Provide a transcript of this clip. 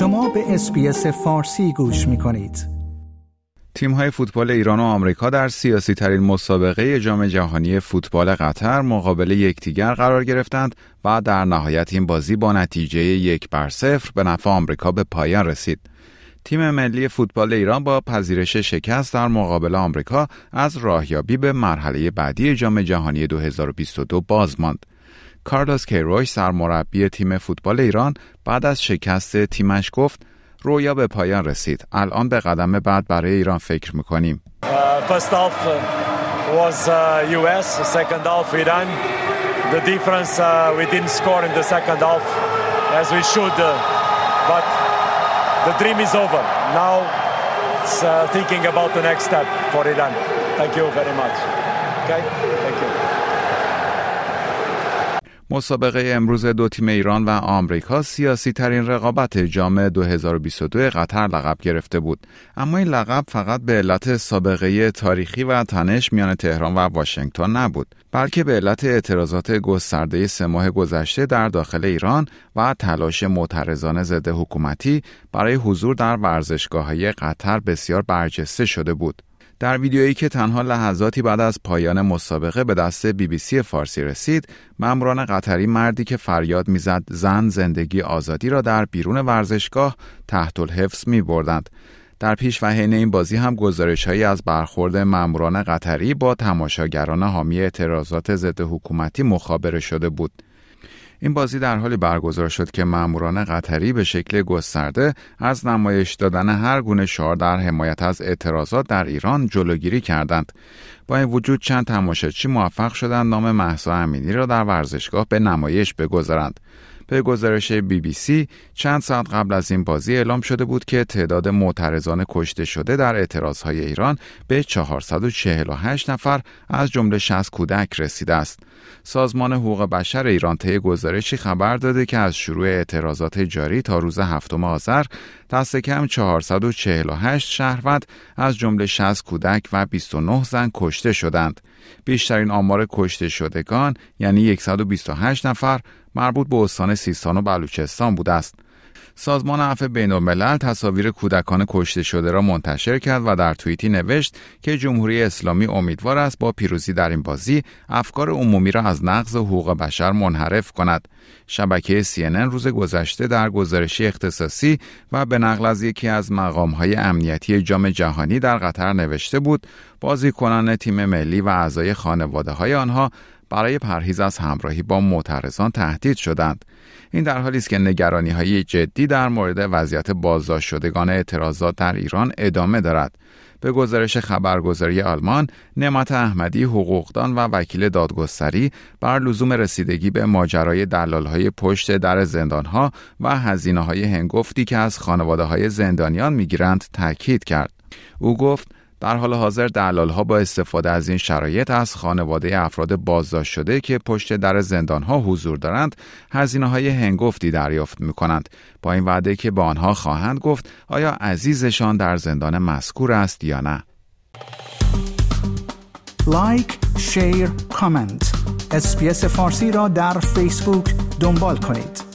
شما به اسپیس فارسی گوش می کنید. تیم های فوتبال ایران و آمریکا در سیاسی ترین مسابقه جام جهانی فوتبال قطر مقابل یکدیگر قرار گرفتند و در نهایت این بازی با نتیجه یک بر صفر به نفع آمریکا به پایان رسید. تیم ملی فوتبال ایران با پذیرش شکست در مقابل آمریکا از راهیابی به مرحله بعدی جام جهانی 2022 باز ماند. کارلوس کیروش سرمربی تیم فوتبال ایران بعد از شکست تیمش گفت رویا به پایان رسید الان به قدم بعد برای ایران فکر می‌کنیم first half was uh, US second half Iran the difference uh, we didn't score in the second half as we should uh, but the dream is over now it's uh, thinking about the next step for Iran thank you very much okay thank you مسابقه امروز دو تیم ایران و آمریکا سیاسی ترین رقابت جام 2022 قطر لقب گرفته بود. اما این لقب فقط به علت سابقه تاریخی و تنش میان تهران و واشنگتن نبود بلکه به علت اعتراضات گسترده سه ماه گذشته در داخل ایران و تلاش معترضان ضد حکومتی برای حضور در ورزشگاه های قطر بسیار برجسته شده بود. در ویدیویی که تنها لحظاتی بعد از پایان مسابقه به دست بی بی سی فارسی رسید، ماموران قطری مردی که فریاد می‌زد زن زندگی آزادی را در بیرون ورزشگاه تحت الحفظ می بردند. در پیش و حین این بازی هم گزارش هایی از برخورد ماموران قطری با تماشاگران حامی اعتراضات ضد حکومتی مخابره شده بود. این بازی در حالی برگزار شد که ماموران قطری به شکل گسترده از نمایش دادن هر گونه شعار در حمایت از اعتراضات در ایران جلوگیری کردند. با این وجود چند تماشاچی موفق شدند نام محسا امینی را در ورزشگاه به نمایش بگذارند. به گزارش بی بی سی چند ساعت قبل از این بازی اعلام شده بود که تعداد معترضان کشته شده در اعتراضهای ایران به 448 نفر از جمله 60 کودک رسیده است. سازمان حقوق بشر ایران طی گزارشی خبر داده که از شروع اعتراضات جاری تا روز هفتم آذر دست کم 448 شهروند از جمله 60 کودک و 29 زن کشته شدند. بیشترین آمار کشته شدگان یعنی 128 نفر مربوط به استان سیستان و بلوچستان بوده است. سازمان عفو بین الملل تصاویر کودکان کشته شده را منتشر کرد و در توییتی نوشت که جمهوری اسلامی امیدوار است با پیروزی در این بازی افکار عمومی را از نقض حقوق بشر منحرف کند. شبکه CNN روز گذشته در گزارشی اختصاصی و به نقل از یکی از مقامهای امنیتی جام جهانی در قطر نوشته بود بازیکنان تیم ملی و اعضای خانواده های آنها برای پرهیز از همراهی با معترضان تهدید شدند. این در حالی است که نگرانی های جدی در مورد وضعیت بازداشت شدگان اعتراضات در ایران ادامه دارد. به گزارش خبرگزاری آلمان، نعمت احمدی حقوقدان و وکیل دادگستری بر لزوم رسیدگی به ماجرای های پشت در زندانها و هزینه های هنگفتی که از خانواده های زندانیان می‌گیرند تاکید کرد. او گفت در حال حاضر دلال ها با استفاده از این شرایط از خانواده افراد بازداشت شده که پشت در زندان ها حضور دارند هزینه های هنگفتی دریافت می کنند با این وعده که با آنها خواهند گفت آیا عزیزشان در زندان مذکور است یا نه. لایک شیر کامنت اسپیس فارسی را در فیسبوک دنبال کنید.